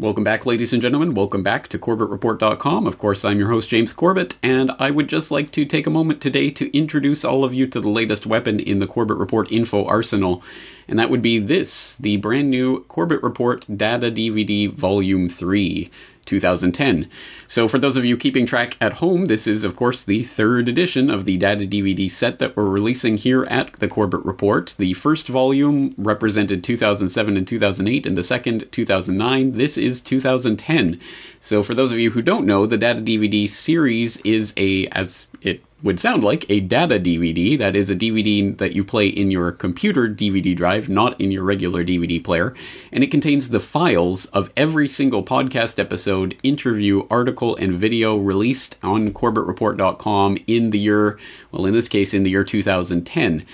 Welcome back, ladies and gentlemen. Welcome back to CorbettReport.com. Of course, I'm your host, James Corbett, and I would just like to take a moment today to introduce all of you to the latest weapon in the Corbett Report info arsenal, and that would be this the brand new Corbett Report Data DVD Volume 3. 2010. So, for those of you keeping track at home, this is, of course, the third edition of the data DVD set that we're releasing here at the Corbett Report. The first volume represented 2007 and 2008, and the second, 2009. This is 2010. So, for those of you who don't know, the data DVD series is a, as it would sound like a data DVD. That is a DVD that you play in your computer DVD drive, not in your regular DVD player. And it contains the files of every single podcast episode, interview, article, and video released on CorbettReport.com in the year, well, in this case, in the year 2010.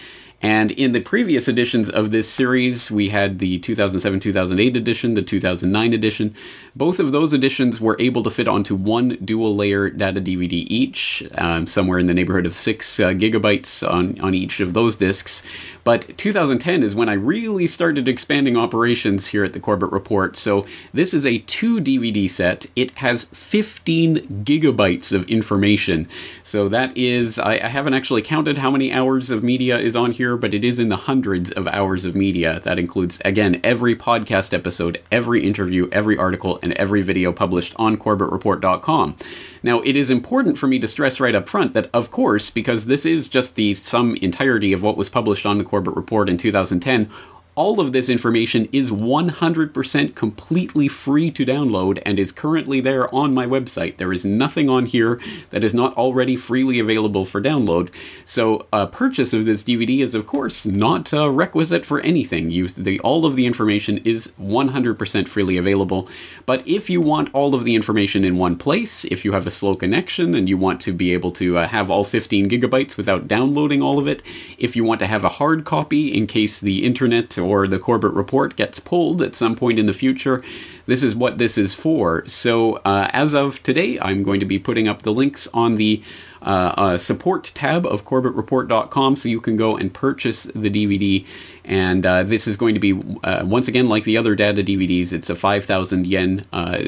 And in the previous editions of this series, we had the 2007 2008 edition, the 2009 edition. Both of those editions were able to fit onto one dual layer data DVD each, um, somewhere in the neighborhood of six uh, gigabytes on, on each of those discs. But 2010 is when I really started expanding operations here at the Corbett Report. So this is a two DVD set. It has 15 gigabytes of information. So that is, I, I haven't actually counted how many hours of media is on here but it is in the hundreds of hours of media. That includes, again, every podcast episode, every interview, every article, and every video published on CorbettReport.com. Now, it is important for me to stress right up front that, of course, because this is just the sum entirety of what was published on the Corbett Report in 2010, all of this information is 100% completely free to download and is currently there on my website. There is nothing on here that is not already freely available for download. So, a purchase of this DVD is, of course, not a requisite for anything. You, the, all of the information is 100% freely available. But if you want all of the information in one place, if you have a slow connection and you want to be able to uh, have all 15 gigabytes without downloading all of it, if you want to have a hard copy in case the internet or the Corbett report gets pulled at some point in the future, this is what this is for. So, uh, as of today, I'm going to be putting up the links on the uh, uh, support tab of CorbettReport.com so you can go and purchase the DVD. And uh, this is going to be, uh, once again, like the other data DVDs, it's a 5,000 yen uh,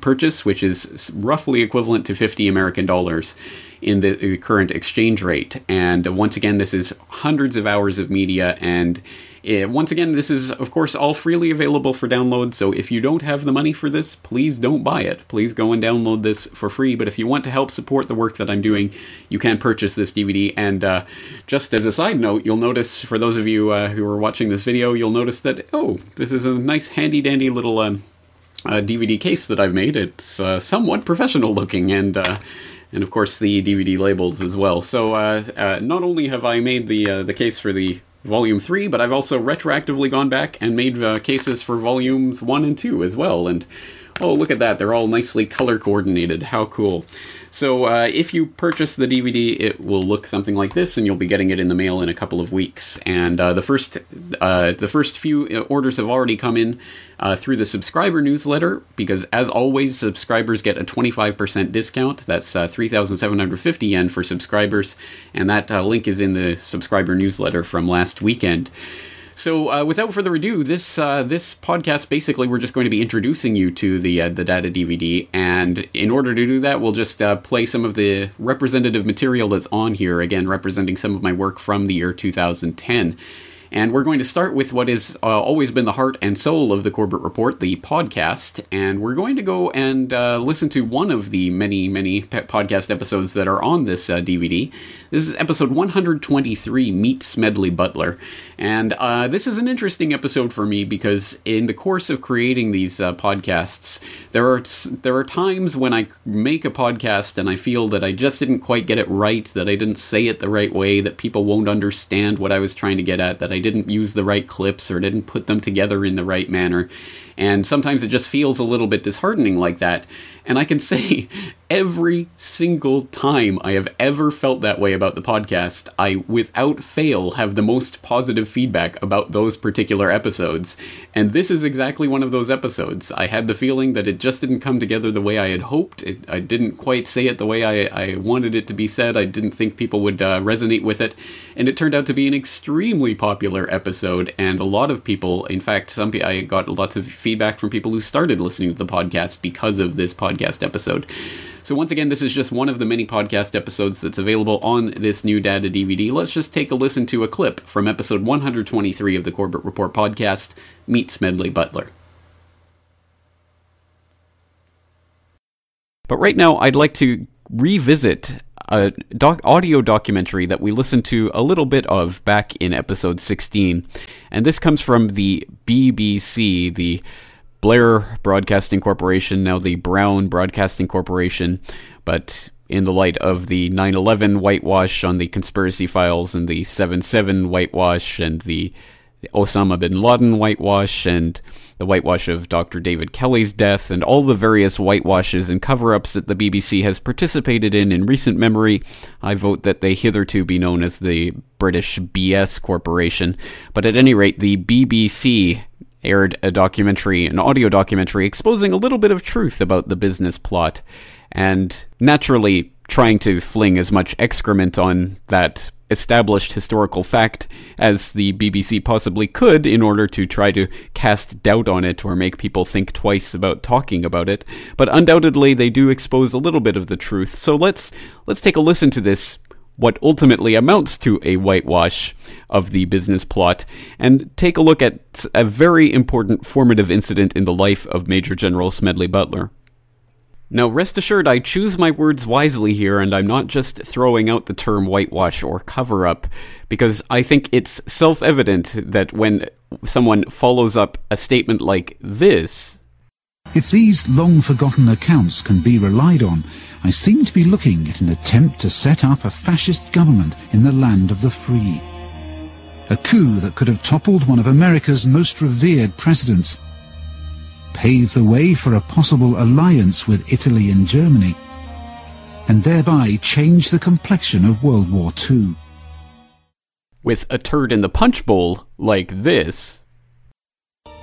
purchase, which is roughly equivalent to 50 American dollars in the current exchange rate. And once again, this is hundreds of hours of media and once again, this is, of course, all freely available for download, so if you don't have the money for this, please don't buy it. Please go and download this for free, but if you want to help support the work that I'm doing, you can purchase this DVD. And uh, just as a side note, you'll notice, for those of you uh, who are watching this video, you'll notice that, oh, this is a nice handy dandy little uh, DVD case that I've made. It's uh, somewhat professional looking and uh, and of course the DVD labels as well. So uh, uh, not only have I made the uh, the case for the Volume 3, but I've also retroactively gone back and made uh, cases for Volumes 1 and 2 as well. And oh, look at that, they're all nicely color coordinated. How cool. So uh, if you purchase the DVD, it will look something like this, and you'll be getting it in the mail in a couple of weeks. And uh, the first uh, the first few uh, orders have already come in uh, through the subscriber newsletter, because as always, subscribers get a 25% discount. That's uh, 3,750 yen for subscribers, and that link is in the subscriber newsletter from last weekend. So, uh, without further ado, this uh, this podcast basically we're just going to be introducing you to the uh, the data DVD, and in order to do that, we'll just uh, play some of the representative material that's on here. Again, representing some of my work from the year 2010. And we're going to start with what has uh, always been the heart and soul of the Corbett Report, the podcast. And we're going to go and uh, listen to one of the many, many podcast episodes that are on this uh, DVD. This is episode 123 Meet Smedley Butler. And uh, this is an interesting episode for me because in the course of creating these uh, podcasts, there are, there are times when I make a podcast and I feel that I just didn't quite get it right, that I didn't say it the right way, that people won't understand what I was trying to get at, that I didn't use the right clips or didn't put them together in the right manner. And sometimes it just feels a little bit disheartening like that. And I can say every single time I have ever felt that way about the podcast, I without fail have the most positive feedback about those particular episodes. And this is exactly one of those episodes. I had the feeling that it just didn't come together the way I had hoped. It, I didn't quite say it the way I, I, wanted it to be said. I didn't think people would uh, resonate with it. And it turned out to be an extremely popular episode. And a lot of people, in fact, some I got lots of feedback from people who started listening to the podcast because of this podcast episode. So, once again, this is just one of the many podcast episodes that's available on this new data DVD. Let's just take a listen to a clip from episode 123 of the Corbett Report podcast Meet Smedley Butler. But right now, I'd like to revisit a doc- audio documentary that we listened to a little bit of back in episode 16. And this comes from the BBC, the Blair Broadcasting Corporation, now the Brown Broadcasting Corporation, but in the light of the 9 11 whitewash on the conspiracy files and the 7 7 whitewash and the Osama bin Laden whitewash and the whitewash of Dr. David Kelly's death and all the various whitewashes and cover ups that the BBC has participated in in recent memory, I vote that they hitherto be known as the British BS Corporation. But at any rate, the BBC aired a documentary, an audio documentary, exposing a little bit of truth about the business plot, and naturally trying to fling as much excrement on that established historical fact as the BBC possibly could in order to try to cast doubt on it or make people think twice about talking about it but undoubtedly they do expose a little bit of the truth so let's let's take a listen to this what ultimately amounts to a whitewash of the business plot, and take a look at a very important formative incident in the life of Major General Smedley Butler. Now, rest assured, I choose my words wisely here, and I'm not just throwing out the term whitewash or cover up, because I think it's self evident that when someone follows up a statement like this, if these long forgotten accounts can be relied on, I seem to be looking at an attempt to set up a fascist government in the land of the free. A coup that could have toppled one of America's most revered presidents, pave the way for a possible alliance with Italy and Germany, and thereby change the complexion of World War II. With a turd in the punch bowl like this.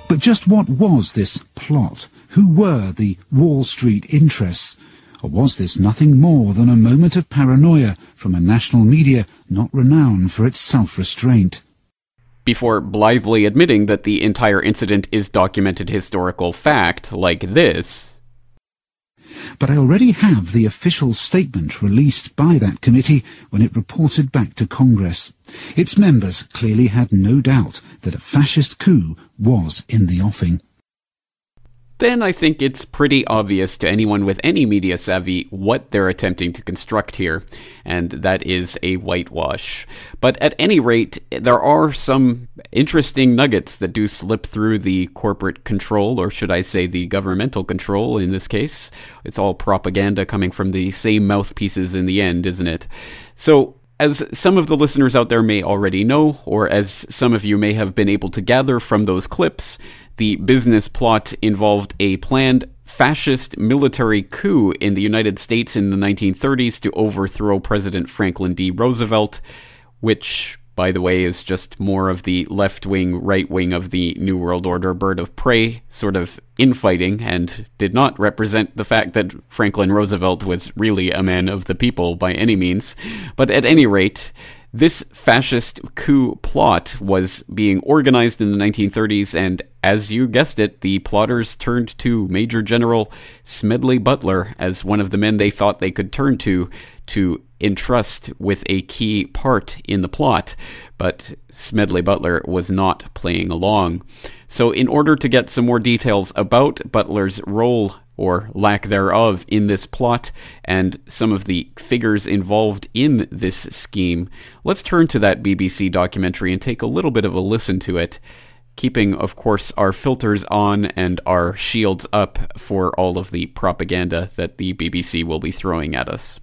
But just what was this plot? Who were the Wall Street interests? Or was this nothing more than a moment of paranoia from a national media not renowned for its self-restraint? Before blithely admitting that the entire incident is documented historical fact, like this. But I already have the official statement released by that committee when it reported back to Congress. Its members clearly had no doubt that a fascist coup was in the offing then I think it's pretty obvious to anyone with any media savvy what they're attempting to construct here, and that is a whitewash. But at any rate, there are some interesting nuggets that do slip through the corporate control, or should I say the governmental control in this case. It's all propaganda coming from the same mouthpieces in the end, isn't it? So, as some of the listeners out there may already know, or as some of you may have been able to gather from those clips, the business plot involved a planned fascist military coup in the United States in the 1930s to overthrow President Franklin D. Roosevelt, which, by the way, is just more of the left wing, right wing of the New World Order bird of prey sort of infighting, and did not represent the fact that Franklin Roosevelt was really a man of the people by any means. But at any rate, this fascist coup plot was being organized in the 1930s, and as you guessed it, the plotters turned to Major General Smedley Butler as one of the men they thought they could turn to to entrust with a key part in the plot. But Smedley Butler was not playing along. So, in order to get some more details about Butler's role or lack thereof in this plot and some of the figures involved in this scheme, let's turn to that BBC documentary and take a little bit of a listen to it, keeping, of course, our filters on and our shields up for all of the propaganda that the BBC will be throwing at us.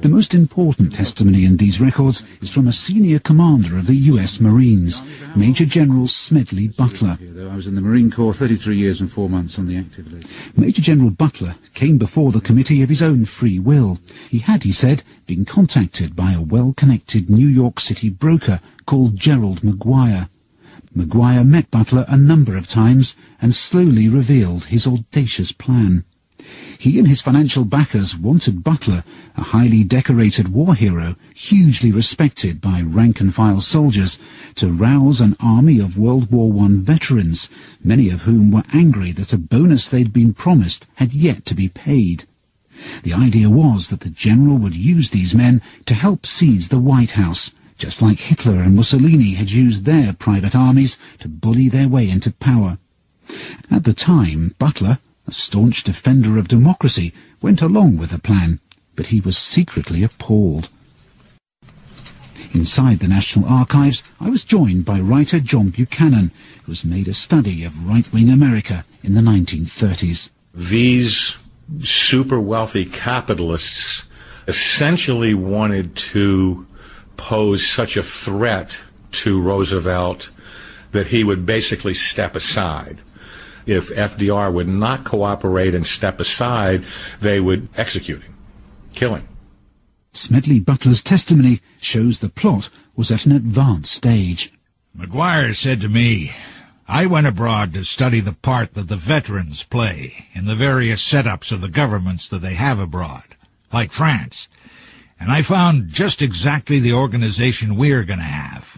The most important testimony in these records is from a senior commander of the U.S. Marines, Major General Smedley Butler. I was in the Marine Corps 33 years and four months on the active list. Major General Butler came before the committee of his own free will. He had, he said, been contacted by a well-connected New York City broker called Gerald McGuire. McGuire met Butler a number of times and slowly revealed his audacious plan. He and his financial backers wanted Butler, a highly decorated war hero, hugely respected by rank-and-file soldiers, to rouse an army of World War I veterans, many of whom were angry that a bonus they'd been promised had yet to be paid. The idea was that the general would use these men to help seize the White House, just like Hitler and Mussolini had used their private armies to bully their way into power. At the time, Butler, a staunch defender of democracy, went along with the plan, but he was secretly appalled. Inside the National Archives, I was joined by writer John Buchanan, who has made a study of right-wing America in the 1930s. These super wealthy capitalists essentially wanted to pose such a threat to Roosevelt that he would basically step aside if FDR would not cooperate and step aside, they would execute him, kill him. Smedley Butler's testimony shows the plot was at an advanced stage. McGuire said to me, I went abroad to study the part that the veterans play in the various setups of the governments that they have abroad, like France, and I found just exactly the organization we're going to have.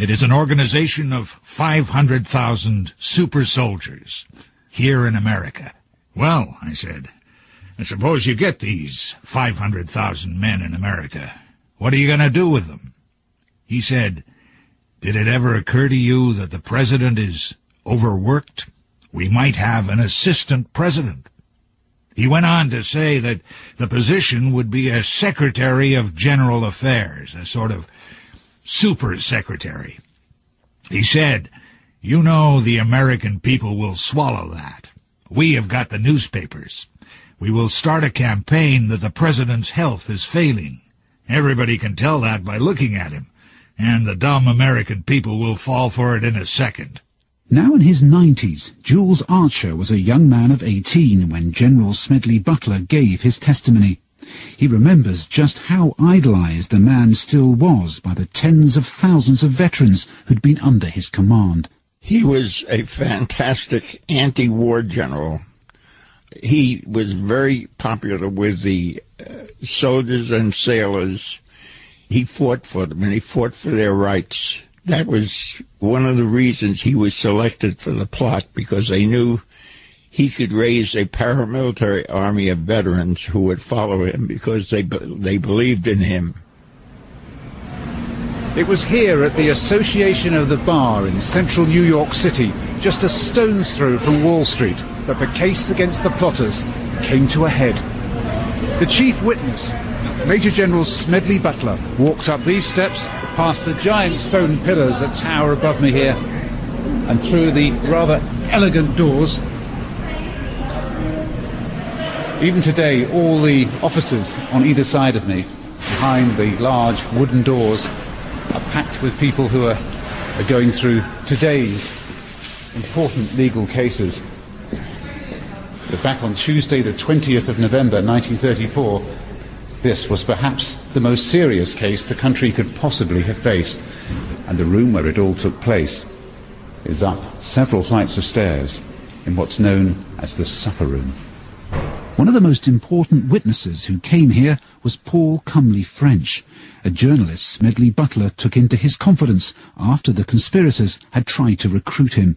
It is an organization of 500,000 super soldiers here in America. Well, I said, I suppose you get these 500,000 men in America. What are you going to do with them? He said, Did it ever occur to you that the president is overworked? We might have an assistant president. He went on to say that the position would be a secretary of general affairs, a sort of super secretary. He said, You know the American people will swallow that. We have got the newspapers. We will start a campaign that the president's health is failing. Everybody can tell that by looking at him, and the dumb American people will fall for it in a second. Now in his 90s, Jules Archer was a young man of 18 when General Smedley Butler gave his testimony. He remembers just how idolized the man still was by the tens of thousands of veterans who'd been under his command. He was a fantastic anti-war general. He was very popular with the uh, soldiers and sailors. He fought for them and he fought for their rights. That was one of the reasons he was selected for the plot because they knew he could raise a paramilitary army of veterans who would follow him because they, they believed in him. It was here at the Association of the Bar in central New York City, just a stone's throw from Wall Street, that the case against the plotters came to a head. The chief witness, Major General Smedley Butler, walked up these steps, past the giant stone pillars that tower above me here, and through the rather elegant doors even today, all the officers on either side of me, behind the large wooden doors, are packed with people who are, are going through today's important legal cases. But back on Tuesday, the 20th of November 1934, this was perhaps the most serious case the country could possibly have faced, and the room where it all took place is up several flights of stairs in what's known as the supper room. One of the most important witnesses who came here was Paul Comly French, a journalist Smedley Butler took into his confidence after the conspirators had tried to recruit him.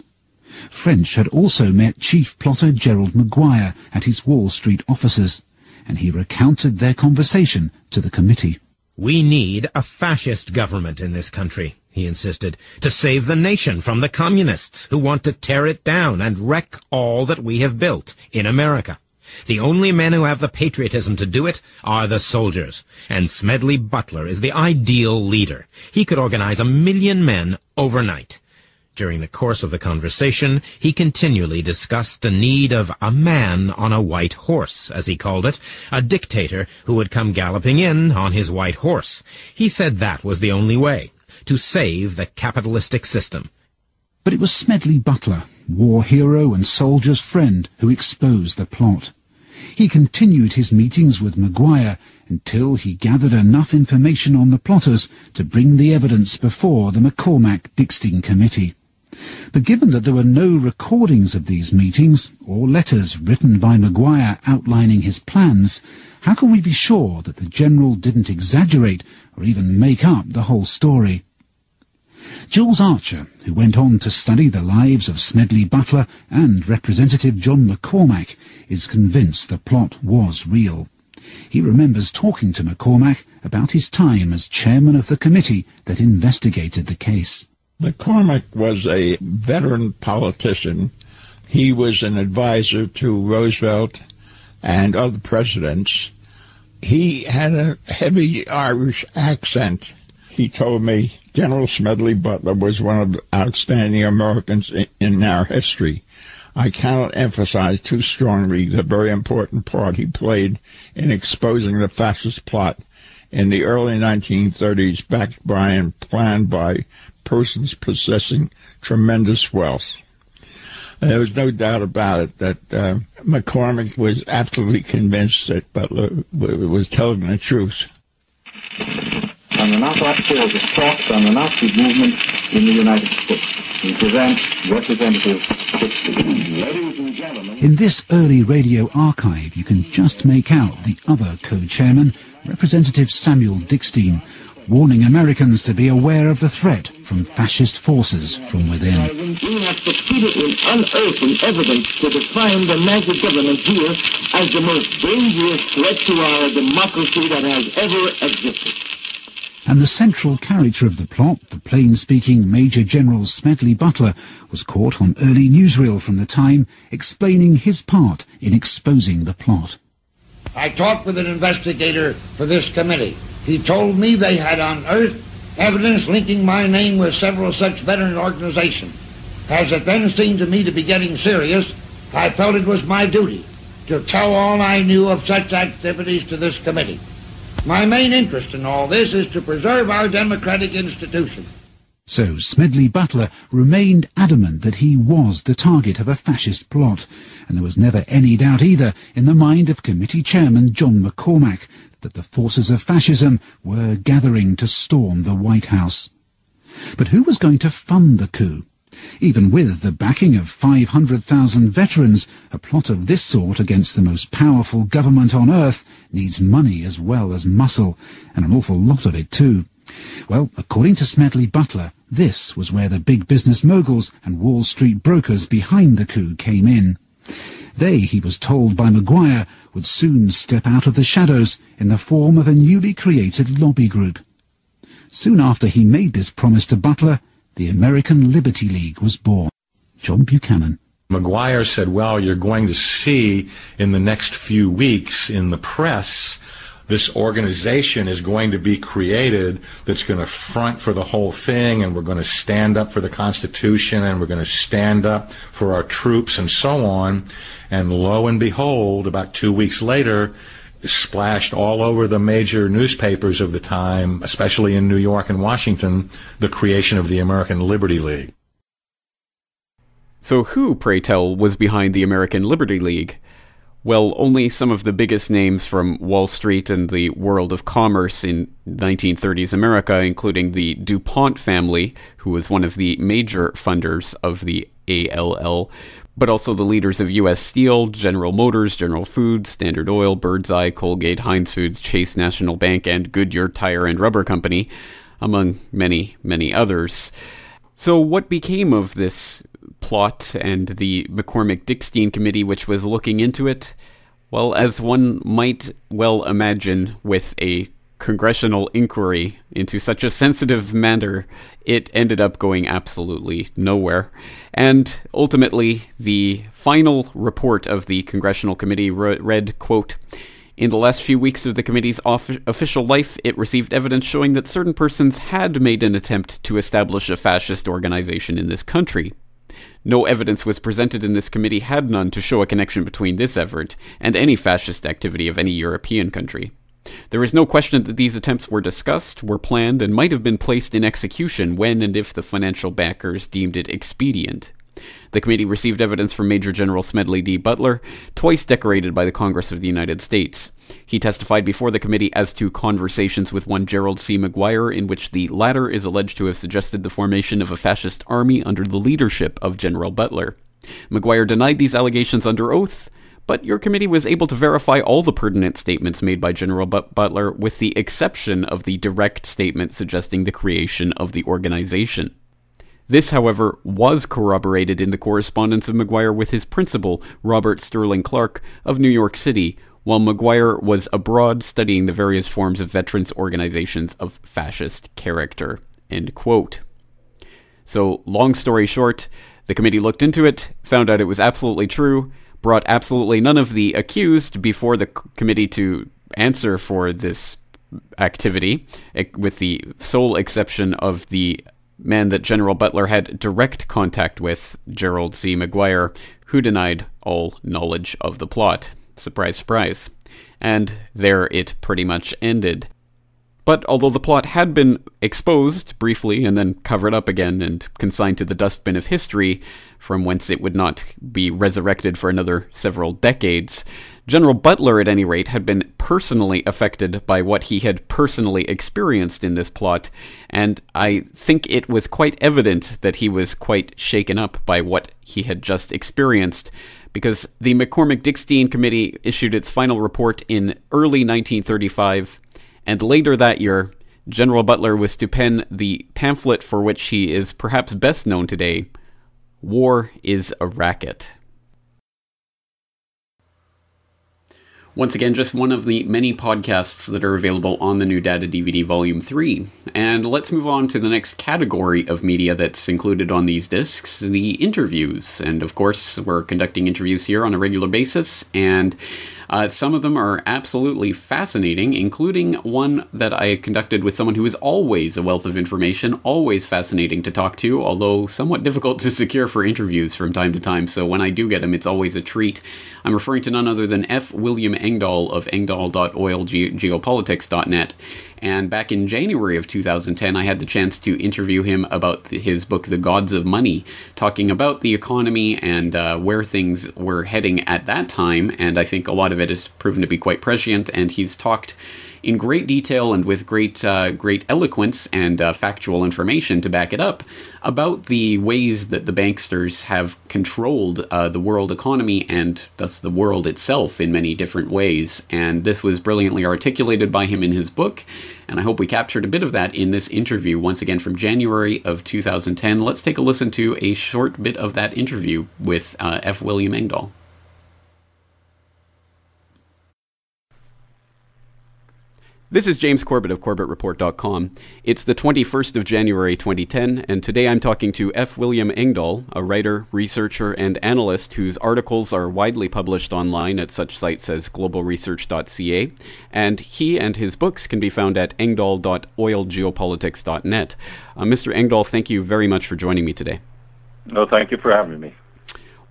French had also met chief plotter Gerald McGuire at his Wall Street offices, and he recounted their conversation to the committee. We need a fascist government in this country, he insisted, to save the nation from the communists who want to tear it down and wreck all that we have built in America. The only men who have the patriotism to do it are the soldiers, and Smedley Butler is the ideal leader. He could organize a million men overnight. During the course of the conversation, he continually discussed the need of a man on a white horse, as he called it, a dictator who would come galloping in on his white horse. He said that was the only way, to save the capitalistic system. But it was Smedley Butler, war hero and soldier's friend, who exposed the plot. He continued his meetings with McGuire until he gathered enough information on the plotters to bring the evidence before the McCormack-Dickstein Committee. But given that there were no recordings of these meetings, or letters written by Maguire outlining his plans, how can we be sure that the General didn't exaggerate or even make up the whole story? Jules Archer, who went on to study the lives of Smedley Butler and Representative John McCormack, is convinced the plot was real. He remembers talking to McCormack about his time as chairman of the committee that investigated the case. McCormack was a veteran politician. He was an advisor to Roosevelt and other presidents. He had a heavy Irish accent. He told me General Smedley Butler was one of the outstanding Americans in our history. I cannot emphasize too strongly the very important part he played in exposing the fascist plot in the early 1930s, backed by and planned by persons possessing tremendous wealth. There was no doubt about it that uh, McCormack was absolutely convinced that Butler was telling the truth. I'm the Nazi affairs of thoughts on the Nazi movement in the United States. We present Representative Ladies and gentlemen. In this early radio archive, you can just make out the other co-chairman, Representative Samuel Dickstein, warning Americans to be aware of the threat from fascist forces from within. We have succeeded in unearthing evidence to define the Nazi government here as the most dangerous threat to our democracy that has ever existed. And the central character of the plot, the plain-speaking Major General Smedley Butler, was caught on early newsreel from the time, explaining his part in exposing the plot. I talked with an investigator for this committee. He told me they had unearthed evidence linking my name with several such veteran organizations. As it then seemed to me to be getting serious, I felt it was my duty to tell all I knew of such activities to this committee. My main interest in all this is to preserve our democratic institutions. So Smedley Butler remained adamant that he was the target of a fascist plot, and there was never any doubt either in the mind of committee chairman John McCormack that the forces of fascism were gathering to storm the White House. But who was going to fund the coup? Even with the backing of 500,000 veterans, a plot of this sort against the most powerful government on earth needs money as well as muscle, and an awful lot of it too. Well, according to Smedley Butler, this was where the big business moguls and Wall Street brokers behind the coup came in. They, he was told by Maguire, would soon step out of the shadows in the form of a newly created lobby group. Soon after he made this promise to Butler, the American Liberty League was born. John Buchanan. McGuire said, well, you're going to see in the next few weeks in the press this organization is going to be created that's going to front for the whole thing and we're going to stand up for the Constitution and we're going to stand up for our troops and so on. And lo and behold, about two weeks later, splashed all over the major newspapers of the time, especially in New York and Washington, the creation of the American Liberty League. So, who, pray tell, was behind the American Liberty League? Well, only some of the biggest names from Wall Street and the world of commerce in 1930s America, including the DuPont family, who was one of the major funders of the ALL, but also the leaders of U.S. Steel, General Motors, General Foods, Standard Oil, Birdseye, Colgate, Heinz Foods, Chase National Bank, and Goodyear Tire and Rubber Company, among many, many others. So, what became of this plot and the McCormack Dickstein committee, which was looking into it? Well, as one might well imagine, with a congressional inquiry into such a sensitive matter, it ended up going absolutely nowhere. And ultimately, the final report of the congressional committee read, quote, in the last few weeks of the committee's off- official life, it received evidence showing that certain persons had made an attempt to establish a fascist organization in this country. No evidence was presented in this committee had none to show a connection between this effort and any fascist activity of any European country. There is no question that these attempts were discussed, were planned, and might have been placed in execution when and if the financial backers deemed it expedient. The committee received evidence from Major General Smedley D. Butler, twice decorated by the Congress of the United States. He testified before the committee as to conversations with one Gerald C. McGuire, in which the latter is alleged to have suggested the formation of a fascist army under the leadership of General Butler. McGuire denied these allegations under oath, but your committee was able to verify all the pertinent statements made by General Butler, with the exception of the direct statement suggesting the creation of the organization. This, however, was corroborated in the correspondence of McGuire with his principal, Robert Sterling Clark, of New York City, while McGuire was abroad studying the various forms of veterans organizations of fascist character. So, long story short, the committee looked into it, found out it was absolutely true, brought absolutely none of the accused before the committee to answer for this activity, with the sole exception of the man that General Butler had direct contact with, Gerald C. McGuire, who denied all knowledge of the plot. Surprise, surprise. And there it pretty much ended. But although the plot had been exposed briefly and then covered up again and consigned to the dustbin of history, from whence it would not be resurrected for another several decades, General Butler, at any rate, had been personally affected by what he had personally experienced in this plot, and I think it was quite evident that he was quite shaken up by what he had just experienced because the McCormack Dickstein Committee issued its final report in early 1935 and later that year, General Butler was to pen the pamphlet for which he is perhaps best known today War is a Racket. Once again, just one of the many podcasts that are available on the New Data DVD Volume 3. And let's move on to the next category of media that's included on these discs the interviews. And of course, we're conducting interviews here on a regular basis, and uh, some of them are absolutely fascinating, including one that I conducted with someone who is always a wealth of information, always fascinating to talk to, although somewhat difficult to secure for interviews from time to time. So when I do get them, it's always a treat. I'm referring to none other than F. William Engdahl of engdahl.oilgeopolitics.net. And back in January of 2010, I had the chance to interview him about his book, The Gods of Money, talking about the economy and uh, where things were heading at that time. And I think a lot of it has proven to be quite prescient. And he's talked in great detail and with great uh, great eloquence and uh, factual information to back it up about the ways that the banksters have controlled uh, the world economy and thus the world itself in many different ways. And this was brilliantly articulated by him in his book. And I hope we captured a bit of that in this interview, once again from January of 2010. Let's take a listen to a short bit of that interview with uh, F. William Engdahl. This is James Corbett of CorbettReport.com. It's the 21st of January 2010, and today I'm talking to F. William Engdahl, a writer, researcher, and analyst whose articles are widely published online at such sites as globalresearch.ca, and he and his books can be found at engdahl.oilgeopolitics.net. Uh, Mr. Engdahl, thank you very much for joining me today. No, thank you for having me.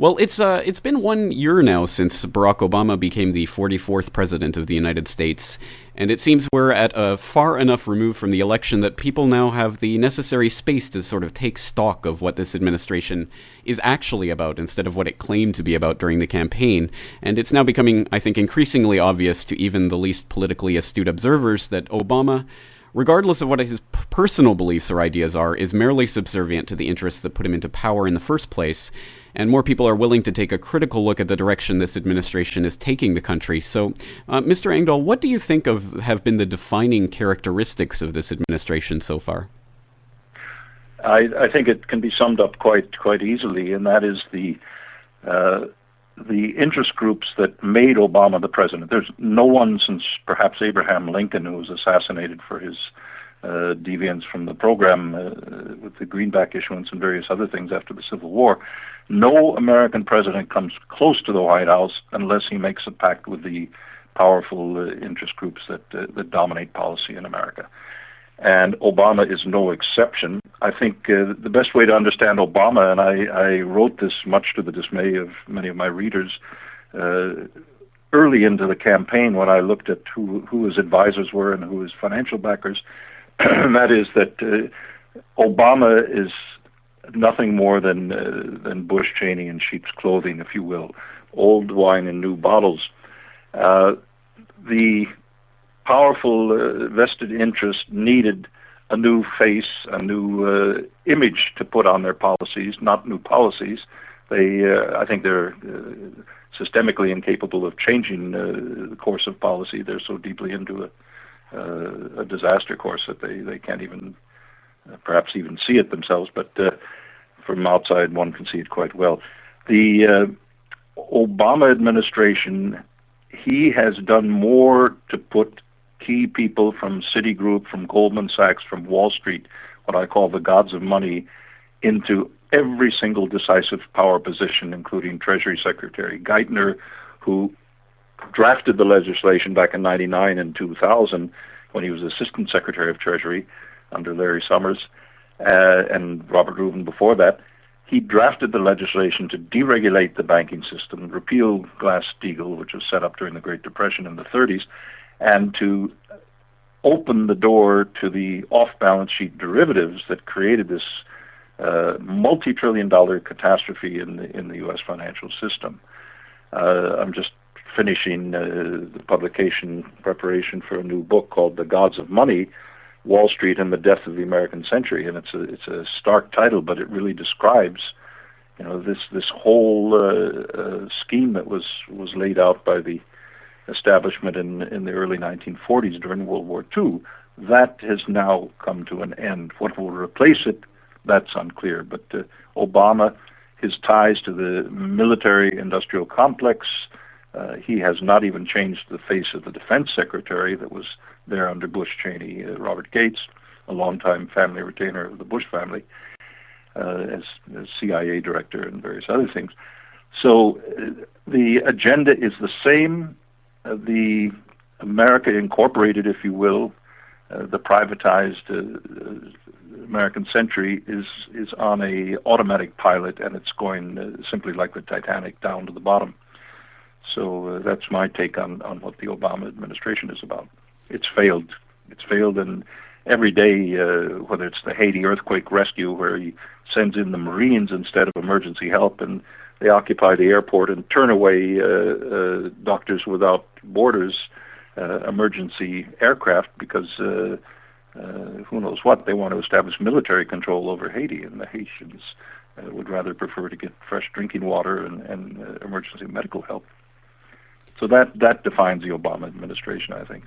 Well, it's uh, it's been one year now since Barack Obama became the 44th president of the United States, and it seems we're at a far enough remove from the election that people now have the necessary space to sort of take stock of what this administration is actually about instead of what it claimed to be about during the campaign. And it's now becoming, I think, increasingly obvious to even the least politically astute observers that Obama regardless of what his personal beliefs or ideas are, is merely subservient to the interests that put him into power in the first place, and more people are willing to take a critical look at the direction this administration is taking the country. So, uh, Mr. Engdahl, what do you think of have been the defining characteristics of this administration so far? I, I think it can be summed up quite quite easily, and that is the uh, the interest groups that made Obama the president. There's no one since perhaps Abraham Lincoln who was assassinated for his uh, deviance from the program uh, with the greenback issuance and various other things after the Civil War. No American president comes close to the White House unless he makes a pact with the powerful uh, interest groups that uh, that dominate policy in America. And Obama is no exception. I think uh, the best way to understand Obama, and I, I wrote this much to the dismay of many of my readers, uh, early into the campaign when I looked at who, who his advisors were and who his financial backers, that is that uh, Obama is nothing more than uh, than Bush, Cheney, and sheep's clothing, if you will, old wine in new bottles. Uh, the powerful uh, vested interest needed a new face, a new uh, image to put on their policies, not new policies. They, uh, I think, they're uh, systemically incapable of changing the course of policy. They're so deeply into a, uh, a disaster course that they, they can't even, uh, perhaps even see it themselves. But uh, from outside, one can see it quite well. The uh, Obama administration, he has done more to put key people from Citigroup, from Goldman Sachs, from Wall Street, what I call the gods of money, into every single decisive power position, including Treasury Secretary Geithner, who drafted the legislation back in 99 and 2000 when he was Assistant Secretary of Treasury under Larry Summers uh, and Robert Rubin before that. He drafted the legislation to deregulate the banking system, repeal Glass Steagall, which was set up during the Great Depression in the 30s, and to open the door to the off balance sheet derivatives that created this uh, multi trillion dollar catastrophe in the, in the U.S. financial system. Uh, I'm just finishing uh, the publication preparation for a new book called The Gods of Money Wall Street and the Death of the American Century. And it's a, it's a stark title, but it really describes. You know this this whole uh, uh, scheme that was was laid out by the establishment in, in the early 1940s during World War II, that has now come to an end. What will replace it, that's unclear. But uh, Obama, his ties to the military industrial complex, uh, he has not even changed the face of the defense secretary that was there under Bush Cheney, uh, Robert Gates, a longtime family retainer of the Bush family, uh, as, as CIA director and various other things. So uh, the agenda is the same the America Incorporated, if you will, uh, the privatized uh, American century is is on a automatic pilot, and it's going uh, simply like the Titanic down to the bottom. So uh, that's my take on on what the Obama administration is about. It's failed. It's failed, and every day, uh, whether it's the Haiti earthquake rescue, where he sends in the Marines instead of emergency help, and they occupy the airport and turn away uh, uh, Doctors Without Borders uh, emergency aircraft because uh, uh, who knows what they want to establish military control over Haiti, and the Haitians uh, would rather prefer to get fresh drinking water and, and uh, emergency medical help. So that that defines the Obama administration, I think.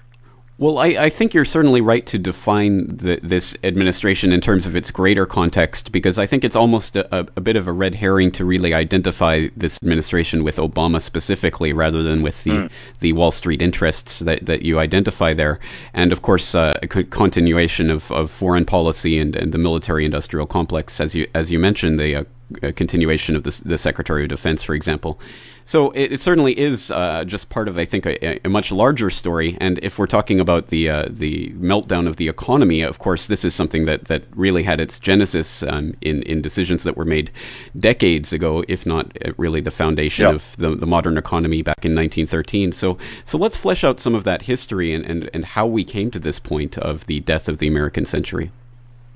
Well, I, I, think you're certainly right to define the, this administration in terms of its greater context, because I think it's almost a, a, bit of a red herring to really identify this administration with Obama specifically, rather than with the, mm. the Wall Street interests that, that you identify there. And of course, uh, a continuation of, of foreign policy and, and the military industrial complex, as you, as you mentioned, the uh, continuation of the, the Secretary of Defense, for example. So it, it certainly is uh, just part of, I think, a, a, much larger story. And if we're talking about the uh, the meltdown of the economy, of course, this is something that, that really had its genesis um, in in decisions that were made decades ago, if not uh, really the foundation yep. of the, the modern economy back in 1913. So so let's flesh out some of that history and, and, and how we came to this point of the death of the American century.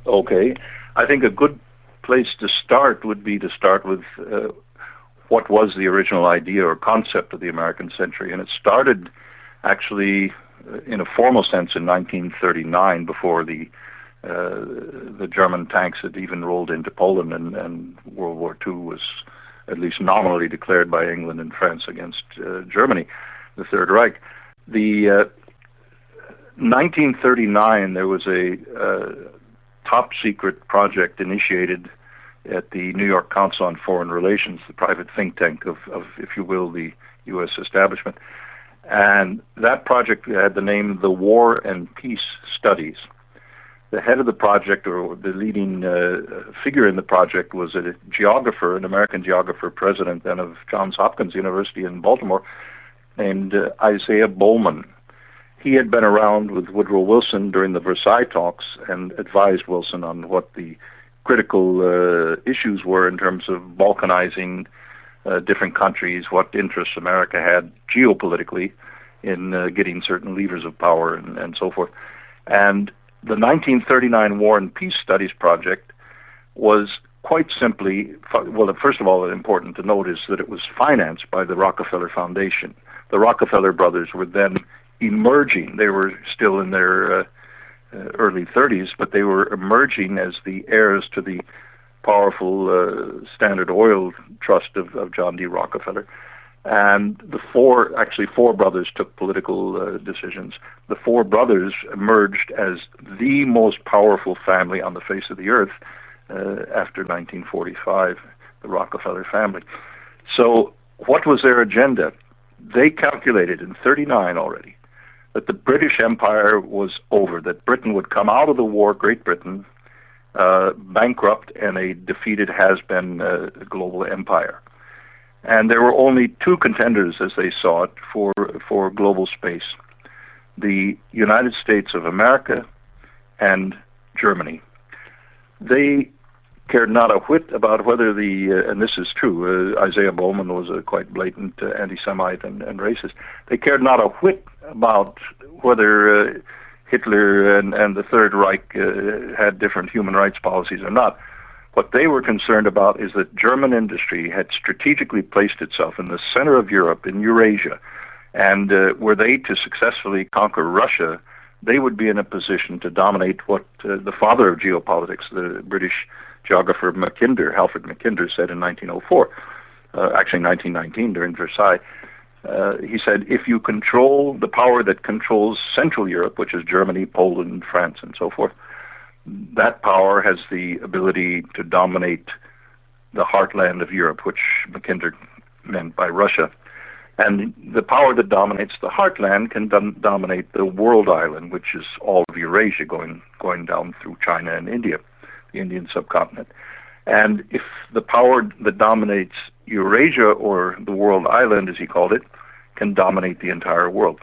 Okay, I think a good place to start would be to start with uh, what was the original idea or concept of the American century. And it started actually uh, in a formal sense in 1939 before the uh, the German tanks had even rolled into Poland and, and World War II was at least nominally declared by England and France against uh, Germany, the Third Reich. The 1939 uh, there was a uh, top secret project initiated at the New York Council on Foreign Relations, the private think tank of, of if you will, the U.S. establishment. And that project had the name the War and Peace Studies. The head of the project, or the leading uh, figure in the project, was a geographer, an American geographer, president then of Johns Hopkins University in Baltimore, named uh, Isaiah Bowman. He had been around with Woodrow Wilson during the Versailles talks and advised Wilson on what the critical uh, issues were in terms of balkanizing uh, different countries, what interests America had geopolitically in uh, getting certain levers of power and, and so forth. And the 1939 War and Peace Studies Project was quite simply, well, first of all, important to note is that it was financed by the Rockefeller Foundation. The Rockefeller brothers were then emerging. They were still in their uh, early 30s, but they were emerging as the heirs to the powerful uh, Standard Oil Trust of, of John D. Rockefeller. And the four, actually, four brothers took political uh, decisions. The four brothers emerged as the most powerful family on the face of the earth uh, after 1945, the Rockefeller family. So, what was their agenda? They calculated in 39 already that the British Empire was over, that Britain would come out of the war, Great Britain, uh, bankrupt and a defeated has been uh, global empire. And there were only two contenders, as they saw it, for, for global space the United States of America and Germany. They cared not a whit about whether the, uh, and this is true, uh, Isaiah Bowman was a quite blatant uh, anti Semite and, and racist. They cared not a whit about whether uh, Hitler and, and the Third Reich uh, had different human rights policies or not. What they were concerned about is that German industry had strategically placed itself in the center of Europe, in Eurasia, and uh, were they to successfully conquer Russia, they would be in a position to dominate what uh, the father of geopolitics, the British geographer Mackinder, Halford Mackinder, said in 1904, uh, actually 1919 during Versailles. Uh, he said, if you control the power that controls Central Europe, which is Germany, Poland, France, and so forth, that power has the ability to dominate the heartland of Europe, which Mackinder meant by Russia. And the power that dominates the heartland can dom- dominate the world island, which is all of Eurasia going, going down through China and India, the Indian subcontinent. And if the power that dominates Eurasia, or the world island as he called it, can dominate the entire world.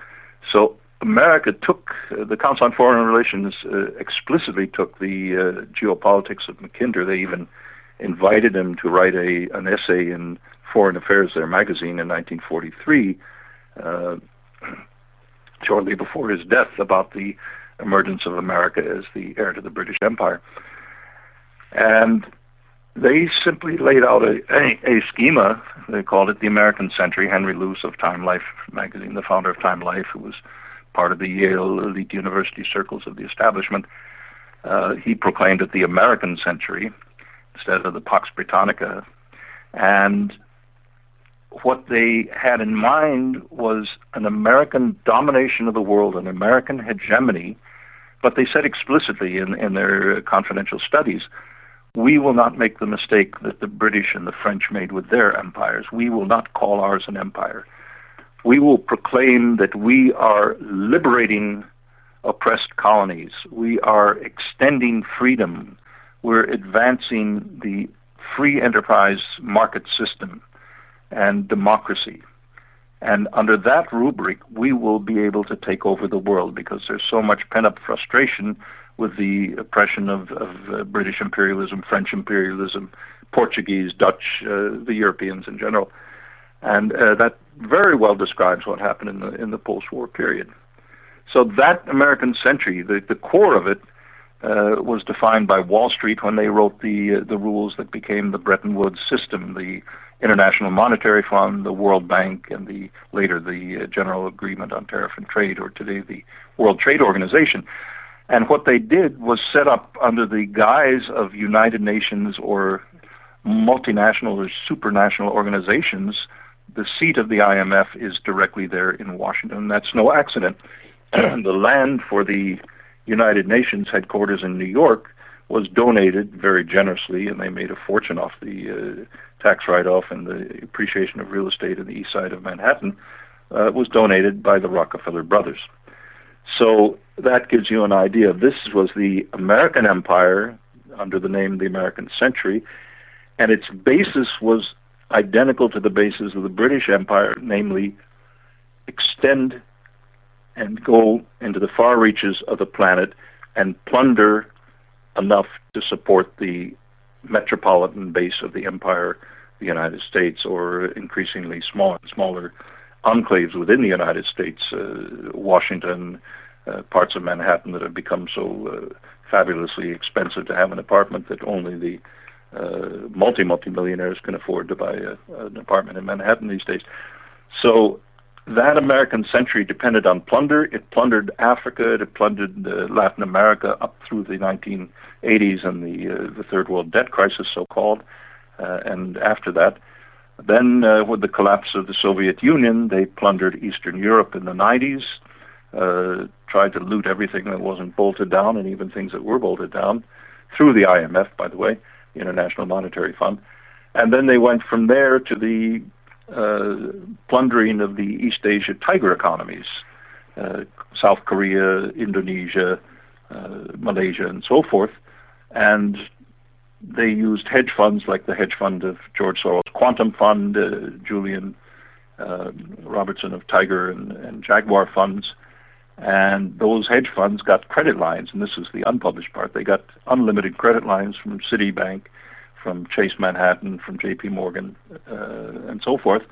So America took, uh, the Council on Foreign Relations uh, explicitly took the uh, geopolitics of Mackinder. They even invited him to write a an essay in Foreign Affairs, their magazine, in 1943, uh, shortly before his death, about the emergence of America as the heir to the British Empire. And they simply laid out a, a, a, schema. They called it the American Century. Henry Luce of Time Life magazine, the founder of Time Life, who was part of the Yale elite university circles of the establishment, uh, he proclaimed it the American Century instead of the Pax Britannica. And what they had in mind was an American domination of the world, an American hegemony. But they said explicitly in, in their confidential studies we will not make the mistake that the British and the French made with their empires. We will not call ours an empire. We will proclaim that we are liberating oppressed colonies. We are extending freedom. We're advancing the free enterprise market system and democracy. And under that rubric, we will be able to take over the world because there's so much pent up frustration with the oppression of, of uh, British imperialism, French imperialism, Portuguese, Dutch, uh, the Europeans in general, and uh, that very well describes what happened in the in the post-war period. So that American century, the, the core of it, uh, was defined by Wall Street when they wrote the uh, the rules that became the Bretton Woods system, the International Monetary Fund, the World Bank, and the later the uh, General Agreement on Tariff and Trade, or today the World Trade Organization. And what they did was set up under the guise of United Nations or multinational or supranational organizations. The seat of the IMF is directly there in Washington. That's no accident. the land for the United Nations headquarters in New York was donated very generously, and they made a fortune off the uh, tax write-off and the appreciation of real estate in the east side of Manhattan. Uh, was donated by the Rockefeller brothers. So that gives you an idea. This was the American Empire under the name the American Century, and its basis was identical to the basis of the British Empire, namely extend and go into the far reaches of the planet and plunder enough to support the metropolitan base of the empire, the United States, or increasingly small, smaller enclaves within the United States, uh, Washington, uh, parts of Manhattan that have become so uh, fabulously expensive to have an apartment that only the uh, multi multi millionaires can afford to buy a, an apartment in Manhattan these days. So that American century depended on plunder. It plundered Africa, it plundered uh, Latin America up through the 1980s and the uh, the third world debt crisis, so called, uh, and after that. Then, uh, with the collapse of the Soviet Union, they plundered Eastern Europe in the 90s, uh, tried to loot everything that wasn't bolted down, and even things that were bolted down, through the IMF, by the way, the International Monetary Fund. And then they went from there to the uh, plundering of the East Asia tiger economies, uh, South Korea, Indonesia, uh, Malaysia, and so forth. And they used hedge funds like the hedge fund of George Soros, Quantum Fund, uh, Julian uh, Robertson of Tiger and, and Jaguar funds. And those hedge funds got credit lines, and this is the unpublished part. They got unlimited credit lines from Citibank, from Chase Manhattan, from J.P. Morgan, uh, and so forth.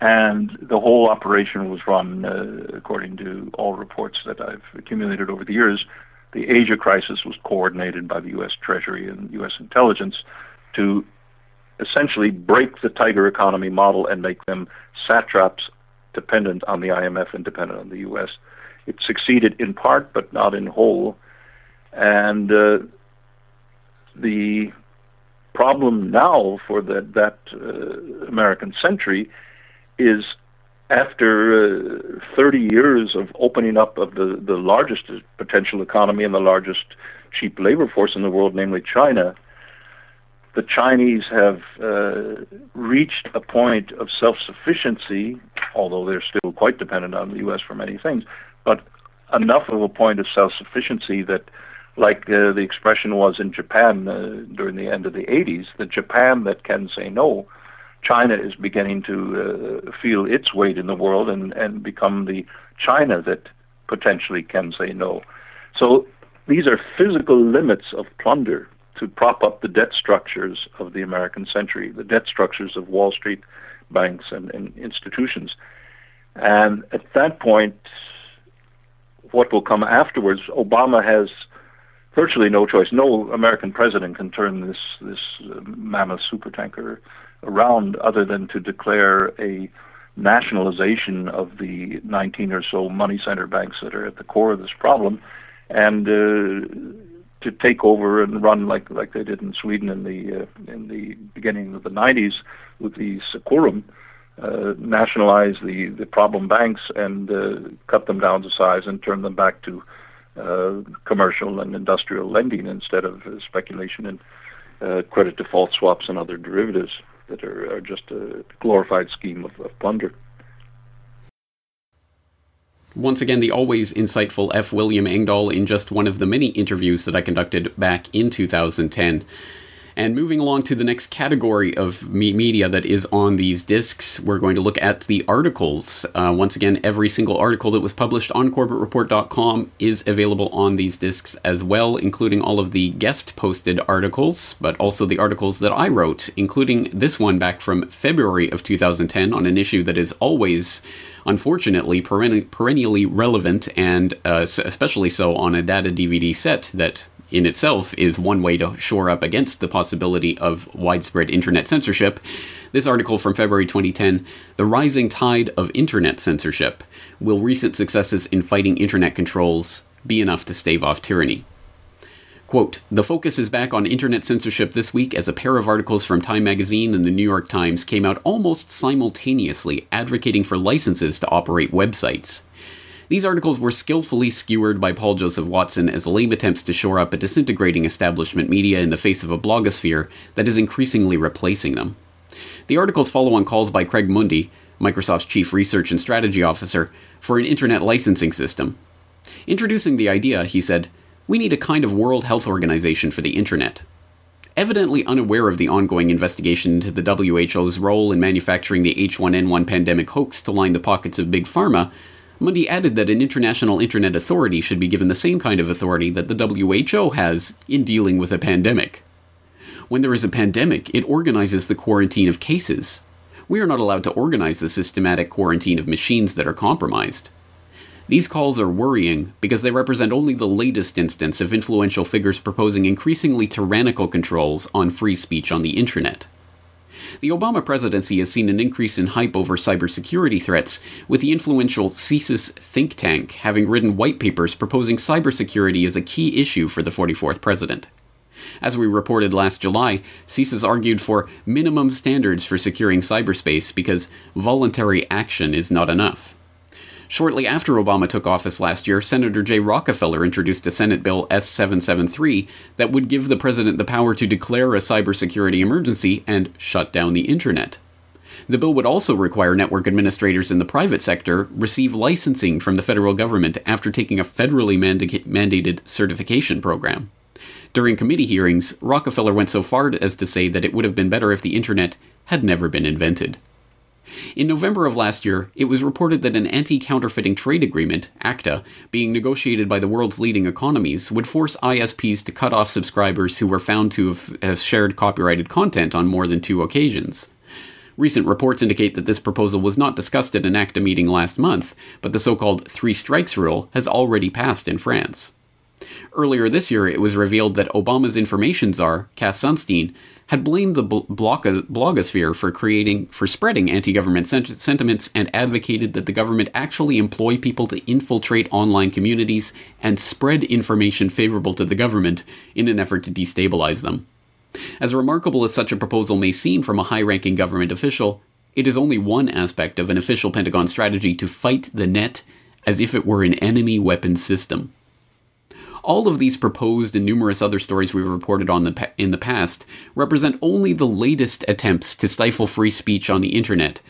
And the whole operation was run, uh, according to all reports that I've accumulated over the years, the Asia crisis was coordinated by the U.S. Treasury and U.S. intelligence to essentially break the tiger economy model and make them satraps dependent on the IMF and dependent on the U.S. It succeeded in part, but not in whole. And uh, the problem now for the, that uh, American century is after uh, 30 years of opening up of the, the largest potential economy and the largest cheap labor force in the world, namely China, the Chinese have uh, reached a point of self sufficiency, although they're still quite dependent on the U.S. for many things, but enough of a point of self sufficiency that, like uh, the expression was in Japan uh, during the end of the 80s, the Japan that can say no China is beginning to uh, feel its weight in the world and, and become the China that potentially can say no. So these are physical limits of plunder to prop up the debt structures of the American century, the debt structures of Wall Street banks and, and institutions. And at that point, what will come afterwards, Obama has virtually no choice. No American president can turn this this uh, mammoth supertanker around other than to declare a nationalization of the 19 or so money center banks that are at the core of this problem, and uh, to take over and run like like they did in Sweden in the uh, in the beginning of the 90s with the Securum, uh, nationalize the the problem banks and uh, cut them down to size and turn them back to uh, commercial and industrial lending instead of uh, speculation and uh, credit default swaps and other derivatives that are, are just a glorified scheme of, of plunder. Once again, the always insightful F. William Engdahl in just one of the many interviews that I conducted back in 2010. And moving along to the next category of me- media that is on these discs, we're going to look at the articles. Uh, once again, every single article that was published on CorbettReport.com is available on these discs as well, including all of the guest posted articles, but also the articles that I wrote, including this one back from February of 2010 on an issue that is always unfortunately perennially relevant and uh, especially so on a data DVD set that in itself is one way to shore up against the possibility of widespread internet censorship. This article from February 2010 The Rising Tide of Internet Censorship Will Recent Successes in Fighting Internet Controls Be Enough to Stave Off Tyranny? Quote, the focus is back on internet censorship this week as a pair of articles from Time magazine and the New York Times came out almost simultaneously advocating for licenses to operate websites. These articles were skillfully skewered by Paul Joseph Watson as lame attempts to shore up a disintegrating establishment media in the face of a blogosphere that is increasingly replacing them. The articles follow on calls by Craig Mundie, Microsoft's chief research and strategy officer, for an internet licensing system. Introducing the idea, he said, We need a kind of World Health Organization for the internet. Evidently unaware of the ongoing investigation into the WHO's role in manufacturing the H1N1 pandemic hoax to line the pockets of Big Pharma, Mundie added that an international internet authority should be given the same kind of authority that the WHO has in dealing with a pandemic. When there is a pandemic, it organizes the quarantine of cases. We are not allowed to organize the systematic quarantine of machines that are compromised. These calls are worrying because they represent only the latest instance of influential figures proposing increasingly tyrannical controls on free speech on the internet. The Obama presidency has seen an increase in hype over cybersecurity threats, with the influential CSIS think tank having written white papers proposing cybersecurity as a key issue for the 44th president. As we reported last July, CSIS argued for minimum standards for securing cyberspace because voluntary action is not enough. Shortly after Obama took office last year, Senator Jay Rockefeller introduced a Senate Bill S 773 that would give the president the power to declare a cybersecurity emergency and shut down the internet. The bill would also require network administrators in the private sector receive licensing from the federal government after taking a federally mandated certification program. During committee hearings, Rockefeller went so far as to say that it would have been better if the internet had never been invented. In November of last year, it was reported that an anti counterfeiting trade agreement, ACTA, being negotiated by the world's leading economies, would force ISPs to cut off subscribers who were found to have, shared copyrighted content on more than two occasions. Recent reports indicate that this proposal was not discussed at an ACTA meeting last month, but the so called three strikes rule has already passed in France. Earlier this year, it was revealed that Obama's information czar, Cass Sunstein, had blamed the blogosphere for creating for spreading anti-government sentiments and advocated that the government actually employ people to infiltrate online communities and spread information favorable to the government in an effort to destabilize them. As remarkable as such a proposal may seem from a high-ranking government official, it is only one aspect of an official Pentagon strategy to fight the net as if it were an enemy weapon system. All of these proposed and numerous other stories we've reported on the in the past represent only the latest attempts to stifle free speech on the internet.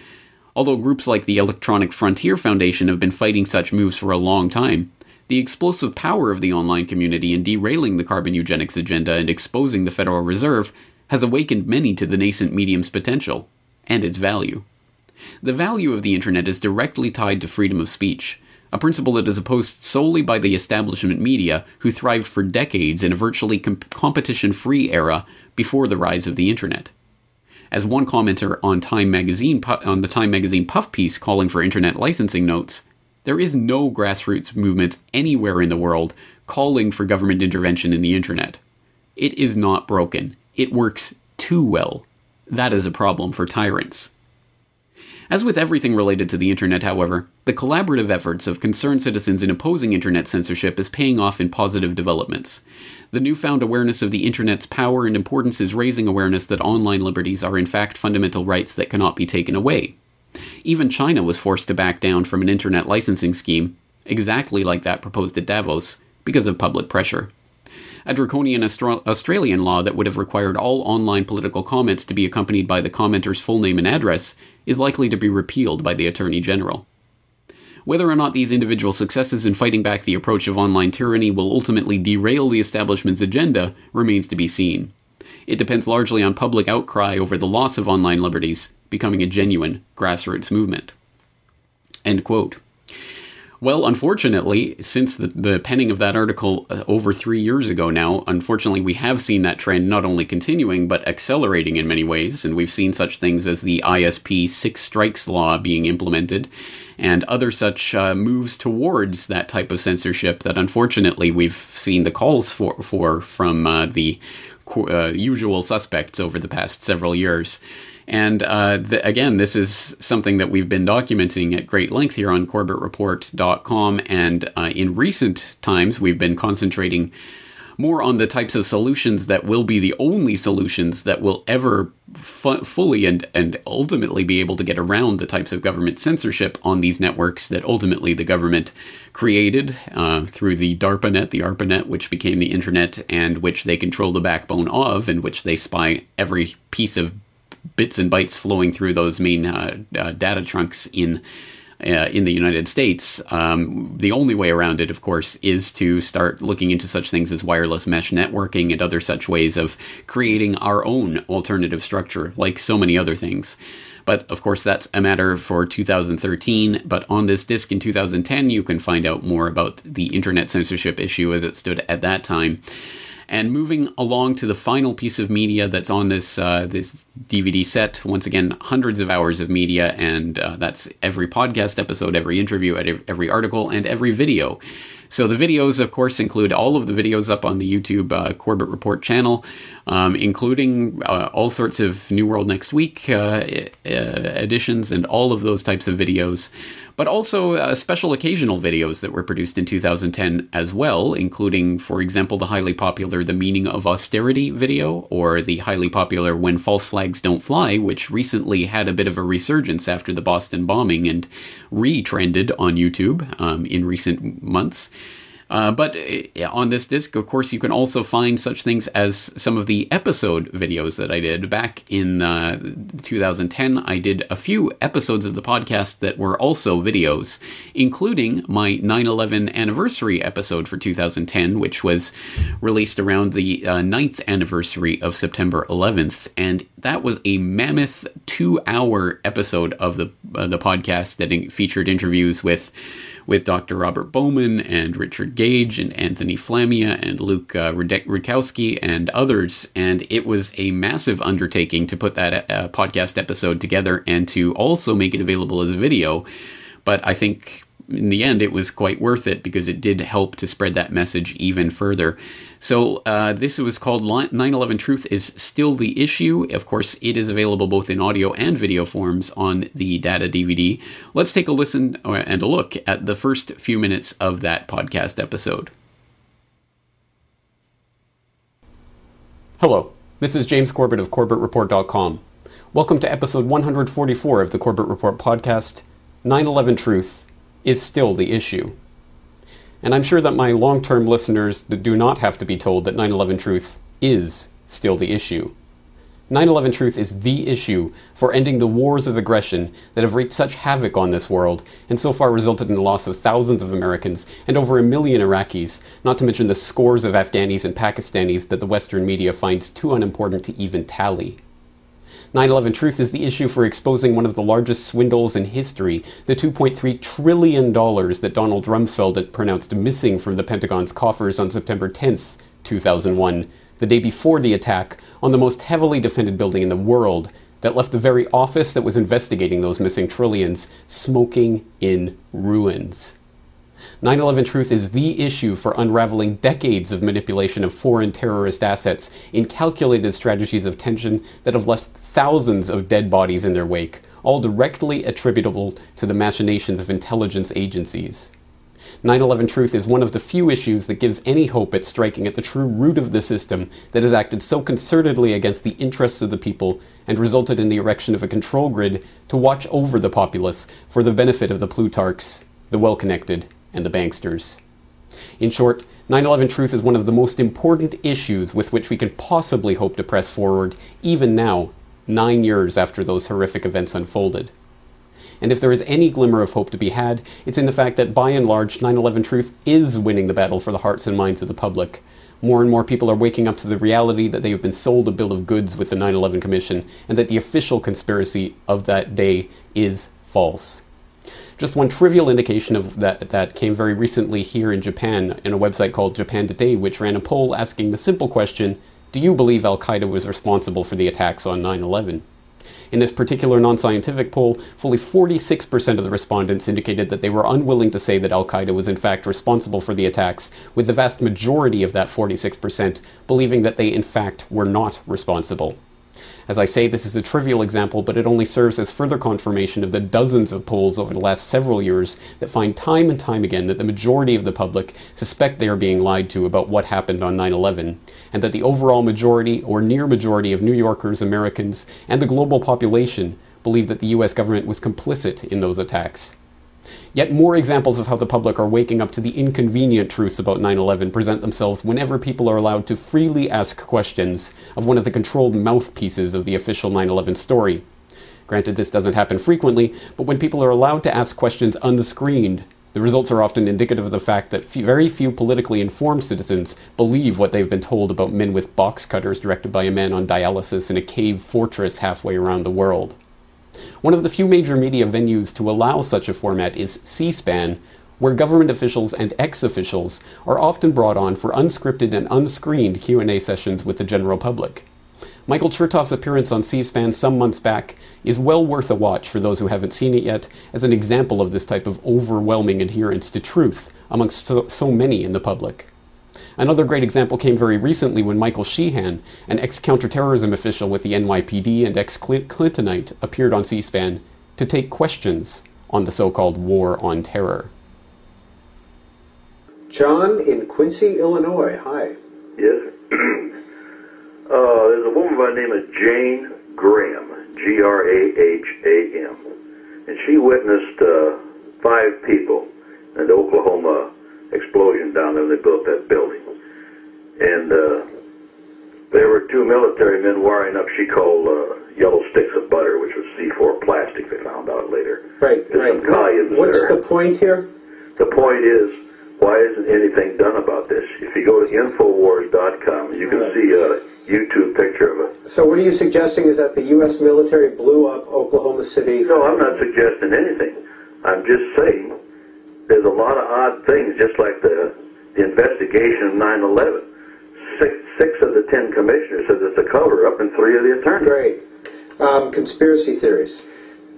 Although groups like the Electronic Frontier Foundation have been fighting such moves for a long time, the explosive power of the online community in derailing the carbon eugenics agenda and exposing the Federal Reserve has awakened many to the nascent medium's potential and its value. The value of the internet is directly tied to freedom of speech, a principle that is opposed solely by the establishment media, who thrived for decades in a virtually comp- competition free era before the rise of the internet. As one commenter on Time magazine on the Time magazine puff piece calling for internet licensing notes, there is no grassroots movement anywhere in the world calling for government intervention in the internet. It is not broken. It works too well. That is a problem for tyrants. As with everything related to the internet, however, the collaborative efforts of concerned citizens in opposing internet censorship is paying off in positive developments. The newfound awareness of the internet's power and importance is raising awareness that online liberties are in fact fundamental rights that cannot be taken away. Even China was forced to back down from an internet licensing scheme, exactly like that proposed at Davos, because of public pressure. A draconian Australian law that would have required all online political comments to be accompanied by the commenter's full name and address is likely to be repealed by the Attorney General. Whether or not these individual successes in fighting back the approach of online tyranny will ultimately derail the establishment's agenda remains to be seen. It depends largely on public outcry over the loss of online liberties becoming a genuine grassroots movement. End quote. Well, unfortunately, since the, the penning of that article uh, over three years ago now, unfortunately, we have seen that trend not only continuing, but accelerating in many ways. And we've seen such things as the ISP Six Strikes Law being implemented and other such uh, moves towards that type of censorship that unfortunately we've seen the calls for, for from uh, the uh, usual suspects over the past several years. And uh, the, again, this is something that we've been documenting at great length here on CorbettReport.com. And uh, in recent times, we've been concentrating more on the types of solutions that will be the only solutions that will ever fu- fully and, and ultimately be able to get around the types of government censorship on these networks that ultimately the government created uh, through the DARPANET, the ARPANET, which became the internet and which they control the backbone of, and which they spy every piece of bits and bytes flowing through those main uh, uh, data trunks in uh, in the United States. Um, the only way around it, of course, is to start looking into such things as wireless mesh networking and other such ways of creating our own alternative structure, like so many other things. But of course, that's a matter for 2013. But on this disc in 2010, you can find out more about the internet censorship issue as it stood at that time. And moving along to the final piece of media that's on this uh, this DVD set, once again, hundreds of hours of media, and uh, that's every podcast episode, every interview, every article, and every video. So the videos, of course, include all of the videos up on the YouTube uh, Corbett Report channel, um, including uh, all sorts of New World Next Week uh, editions and all of those types of videos but also uh, special occasional videos that were produced in 2010 as well, including, for example, the highly popular The Meaning of Austerity video, or the highly popular When False Flags Don't Fly, which recently had a bit of a resurgence after the Boston bombing and retrended on YouTube um, in recent months. Uh, but uh, on this disc, of course, you can also find such things as some of the episode videos that I did back in uh, 2010. I did a few episodes of the podcast that were also videos, including my 9 11 anniversary episode for 2010, which was released around the uh, 9th anniversary of September 11th. And that was a mammoth two hour episode of the, uh, the podcast that featured interviews with with Dr. Robert Bowman and Richard Gage and Anthony Flamia and Luke uh, Rudkowski and others. And it was a massive undertaking to put that uh, podcast episode together and to also make it available as a video. But I think in the end, it was quite worth it because it did help to spread that message even further. So, uh, this was called 9 11 Truth is Still the Issue. Of course, it is available both in audio and video forms on the Data DVD. Let's take a listen uh, and a look at the first few minutes of that podcast episode. Hello, this is James Corbett of CorbettReport.com. Welcome to episode 144 of the Corbett Report podcast 9 11 Truth is still the issue. And I'm sure that my long term listeners do not have to be told that 9 11 Truth is still the issue. 9 11 Truth is the issue for ending the wars of aggression that have wreaked such havoc on this world and so far resulted in the loss of thousands of Americans and over a million Iraqis, not to mention the scores of Afghanis and Pakistanis that the Western media finds too unimportant to even tally. 9 11 Truth is the issue for exposing one of the largest swindles in history the $2.3 trillion that Donald Rumsfeld had pronounced missing from the Pentagon's coffers on September 10, 2001, the day before the attack on the most heavily defended building in the world that left the very office that was investigating those missing trillions smoking in ruins. 9 11 Truth is the issue for unraveling decades of manipulation of foreign terrorist assets in calculated strategies of tension that have left thousands of dead bodies in their wake, all directly attributable to the machinations of intelligence agencies. 9 11 Truth is one of the few issues that gives any hope at striking at the true root of the system that has acted so concertedly against the interests of the people and resulted in the erection of a control grid to watch over the populace for the benefit of the Plutarchs, the well connected, and the banksters. In short, 9 11 Truth is one of the most important issues with which we can possibly hope to press forward, even now, nine years after those horrific events unfolded. And if there is any glimmer of hope to be had, it's in the fact that by and large, 9 11 Truth is winning the battle for the hearts and minds of the public. More and more people are waking up to the reality that they have been sold a bill of goods with the 9 11 Commission, and that the official conspiracy of that day is false. Just one trivial indication of that that came very recently here in Japan in a website called Japan Today, which ran a poll asking the simple question Do you believe Al Qaeda was responsible for the attacks on 9 11? In this particular non scientific poll, fully 46% of the respondents indicated that they were unwilling to say that Al Qaeda was in fact responsible for the attacks, with the vast majority of that 46% believing that they in fact were not responsible. As I say, this is a trivial example, but it only serves as further confirmation of the dozens of polls over the last several years that find time and time again that the majority of the public suspect they are being lied to about what happened on 9 11, and that the overall majority or near majority of New Yorkers, Americans, and the global population believe that the US government was complicit in those attacks. Yet more examples of how the public are waking up to the inconvenient truths about 9 11 present themselves whenever people are allowed to freely ask questions of one of the controlled mouthpieces of the official 9 11 story. Granted, this doesn't happen frequently, but when people are allowed to ask questions unscreened, the results are often indicative of the fact that very few politically informed citizens believe what they've been told about men with box cutters directed by a man on dialysis in a cave fortress halfway around the world. One of the few major media venues to allow such a format is C-SPAN, where government officials and ex-officials are often brought on for unscripted and unscreened Q&A sessions with the general public. Michael Chertoff's appearance on C SPAN some months back is well worth a watch for those who haven't seen it yet, as an example of this type of overwhelming adherence to truth amongst so, so many in the public. Another great example came very recently when Michael Sheehan, an ex counterterrorism official with the NYPD and ex Clintonite, appeared on C SPAN to take questions on the so called war on terror. John in Quincy, Illinois. Hi. Yes. uh, there's a woman by the name of Jane Graham, G R A H A M, and she witnessed uh, five people in Oklahoma explosion down there when they built that building. And uh, there were two military men wiring up, she called uh, yellow sticks of butter, which was C4 plastic, they found out later. Right, There's right. Some What's there. the point here? The point is, why isn't anything done about this? If you go to Infowars.com, you can Right. see a YouTube picture of it. So what are you suggesting is that the U.S. military blew up Oklahoma City? No, I'm not suggesting anything. I'm just saying there's a lot of odd things, just like the, the investigation of 9/11. Six, six of the ten commissioners said it's a cover-up, and three of the attorneys. Great. Um, conspiracy theories.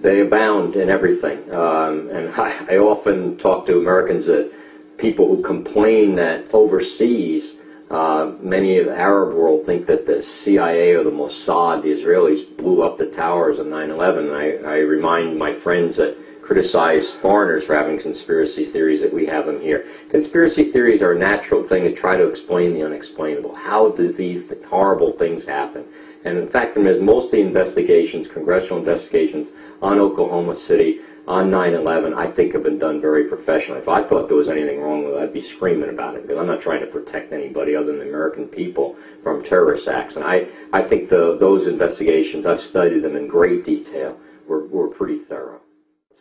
They abound in everything. Um, and I, I often talk to Americans that people who complain that overseas, uh, many of the Arab world think that the CIA or the Mossad, the Israelis, blew up the towers on 9/11. I, I remind my friends that criticize foreigners for having conspiracy theories that we have them here. Conspiracy theories are a natural thing to try to explain the unexplainable. How does these horrible things happen? And in fact, there's most of the investigations, congressional investigations on Oklahoma City, on 9/11, I think have been done very professionally. If I thought there was anything wrong with it, I'd be screaming about it because I'm not trying to protect anybody other than the American people from terrorist acts. And I, I think the, those investigations, I've studied them in great detail, were, were pretty thorough.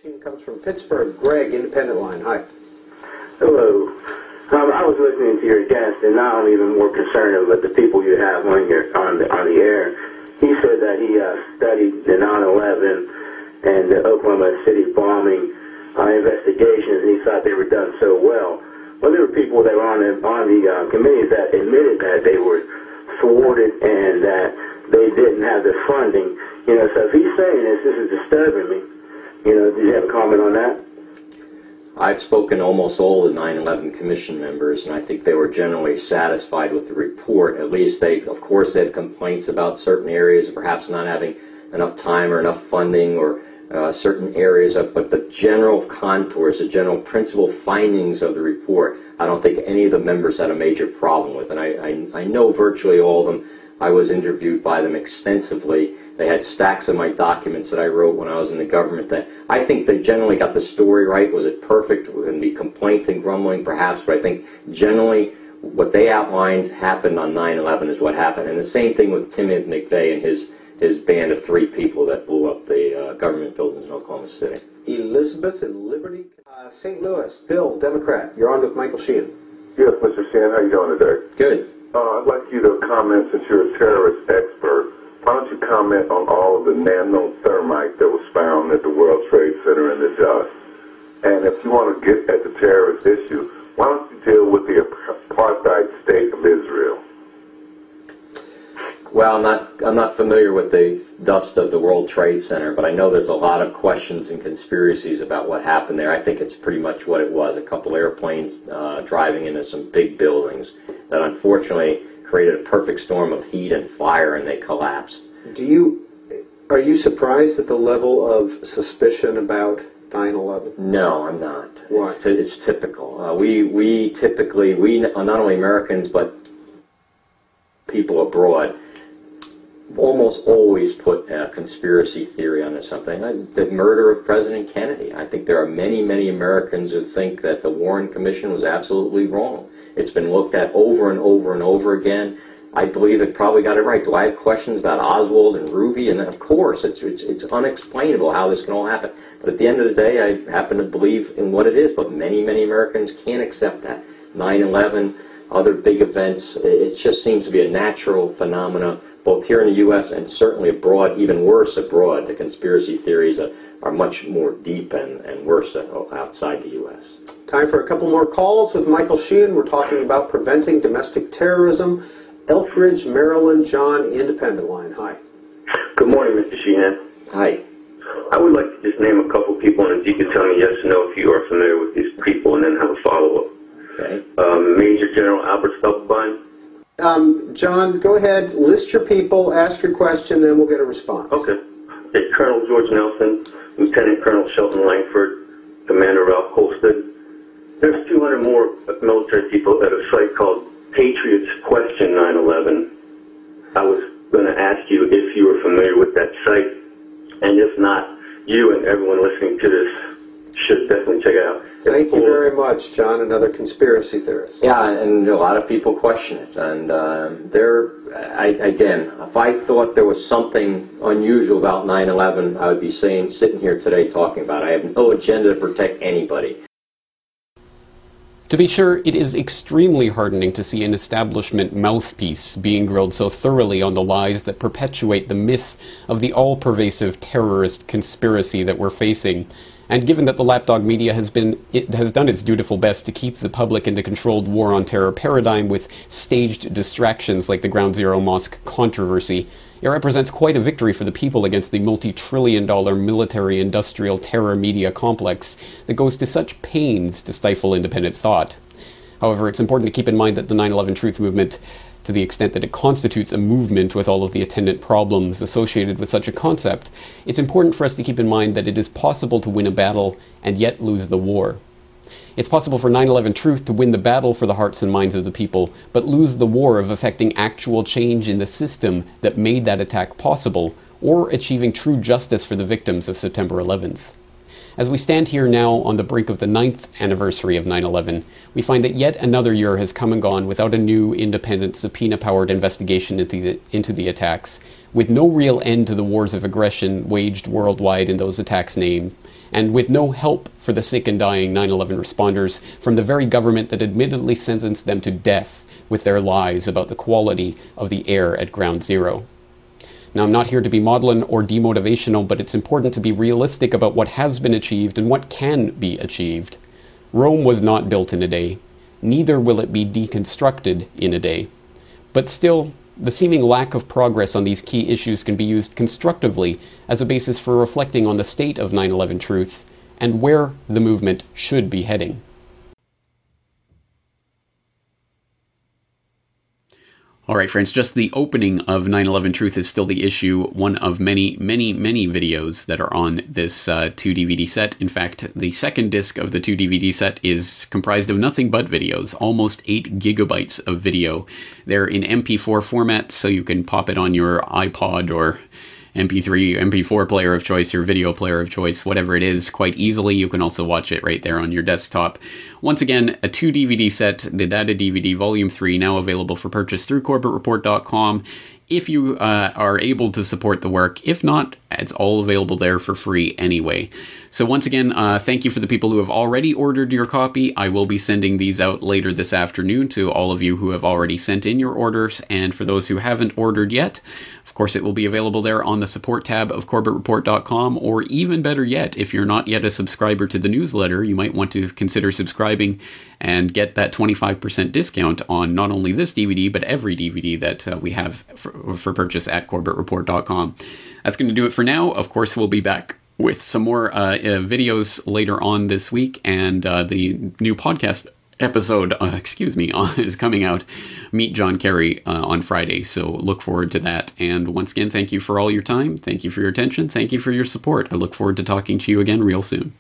Team comes from Pittsburgh. Greg, Independent Line. Hi. Hello. Um, I was listening to your guest, and now I'm even more concerned about the people you have on your on the on the air. He said that he uh, studied the 9/11 and the Oklahoma City bombing uh, investigations, and he thought they were done so well. Well, there were people that were on the on the uh, committees that admitted that they were thwarted and that they didn't have the funding. You know, so if he's saying this, this is disturbing me. You know, do you have a comment on that? I've spoken to almost all the 9/11 Commission members, and I think they were generally satisfied with the report. At least they, of course, they had complaints about certain areas, perhaps not having enough time or enough funding, or uh, certain areas. Of, but the general contours, the general principal findings of the report, I don't think any of the members had a major problem with. And I, I, I know virtually all of them. I was interviewed by them extensively. They had stacks of my documents that I wrote when I was in the government. That I think they generally got the story right. Was it perfect? Would be complaints and grumbling, perhaps, but I think generally what they outlined happened on 9/11 is what happened. And the same thing with Tim McVeigh and his his band of three people that blew up the uh, government buildings in Oklahoma City. Elizabeth in Liberty. Uh, St. Louis. Bill, Democrat. You're on with Michael Sheehan. Yes, Mr. Sheehan, how you doing today? Good. Uh, I'd like you to comment, since you're a terrorist expert, why don't you comment on all of the nanothermite that was found at the World Trade Center in the dust? And if you want to get at the terrorist issue, why don't you deal with the apartheid state of Israel? Well, I'm not I'm not familiar with the dust of the World Trade Center, but I know there's a lot of questions and conspiracies about what happened there. I think it's pretty much what it was: a couple airplanes uh, driving into some big buildings that unfortunately created a perfect storm of heat and fire, and they collapsed. Do you are you surprised at the level of suspicion about 9/11? No, I'm not. Why? It's, it's typical. Uh, we we typically we not only Americans but people abroad almost always put a conspiracy theory onto something. The murder of President Kennedy. I think there are many, many Americans who think that the Warren Commission was absolutely wrong. It's been looked at over and over and over again. I believe it probably got it right. Do I have questions about Oswald and Ruby? And of course, it's, it's, it's unexplainable how this can all happen. But at the end of the day, I happen to believe in what it is. But many, many Americans can't accept that. 9/11, other big events. It just seems to be a natural phenomena both here in the U.S. and certainly abroad, even worse abroad. The conspiracy theories are, are much more deep and, and worse outside the U.S. Time for a couple more calls with Michael Sheehan. We're talking about preventing domestic terrorism. Elkridge, Maryland, John, Independent Line. Hi. Good morning, Mr. Sheehan. Hi. I would like to just name a couple people, and if you could tell me yes or no if you are familiar with these people, and then have a follow-up. Okay. Um, Major General Albert Stubblebine. Um, John, go ahead, list your people, ask your question, then we'll get a response. Okay. It's Colonel George Nelson, Lieutenant Colonel Shelton Lankford, Commander Ralph Kolstad. There's 200 more military people at a site called Patriots Question 9/11. I was going to ask you if you were familiar with that site, and if not, you and everyone listening to this should definitely check it out. Thank you very much, John, another conspiracy theorist. Yeah, and a lot of people question it. And uh, there, I, again, if I thought there was something unusual about 9/11, I would be saying, sitting here today talking about. it. I have no agenda to protect anybody. To be sure, it is extremely heartening to see an establishment mouthpiece being grilled so thoroughly on the lies that perpetuate the myth of the all pervasive terrorist conspiracy that we're facing. And given that the lapdog media has been has done its dutiful best to keep the public in the controlled war on terror paradigm with staged distractions like the Ground Zero Mosque controversy, it represents quite a victory for the people against the multi-trillion dollar military industrial terror media complex that goes to such pains to stifle independent thought. However, it's important to keep in mind that the 9/11 truth movement to the extent that it constitutes a movement with all of the attendant problems associated with such a concept, it's important for us to keep in mind that it is possible to win a battle and yet lose the war. It's possible for 9 11 Truth to win the battle for the hearts and minds of the people, but lose the war of effecting actual change in the system that made that attack possible, or achieving true justice for the victims of September 11th. As we stand here now on the brink of the ninth anniversary of 9 11, we find that yet another year has come and gone without a new, independent, subpoena powered investigation into the, into the attacks, with no real end to the wars of aggression waged worldwide in those attacks name, and with no help for the sick and dying 9 11 responders from the very government that admittedly sentenced them to death with their lies about the quality of the air at Ground Zero. Now, I'm not here to be maudlin or demotivational, but it's important to be realistic about what has been achieved and what can be achieved. Rome was not built in a day, neither will it be deconstructed in a day. But still, the seeming lack of progress on these key issues can be used constructively as a basis for reflecting on the state of 9 11 truth and where the movement should be heading. All right, friends, just the opening of 9 11 Truth is still the issue, one of many, many, many videos that are on this uh, two DVD set. In fact, the second disc of the two DVD set is comprised of nothing but videos, almost 8 gigabytes of video. They're in MP4 format, so you can pop it on your iPod or MP3, MP4 player of choice, your video player of choice, whatever it is, quite easily. You can also watch it right there on your desktop. Once again, a two DVD set, the Data DVD Volume 3, now available for purchase through CorbettReport.com if you uh, are able to support the work. If not, it's all available there for free anyway. So, once again, uh, thank you for the people who have already ordered your copy. I will be sending these out later this afternoon to all of you who have already sent in your orders, and for those who haven't ordered yet, of course, it will be available there on the support tab of CorbettReport.com, or even better yet, if you're not yet a subscriber to the newsletter, you might want to consider subscribing and get that 25% discount on not only this DVD, but every DVD that uh, we have for, for purchase at CorbettReport.com. That's going to do it for now. Of course, we'll be back with some more uh, uh, videos later on this week and uh, the new podcast episode, uh, excuse me, is coming out. Meet John Kerry uh, on Friday, so look forward to that. And once again, thank you for all your time. Thank you for your attention. Thank you for your support. I look forward to talking to you again real soon.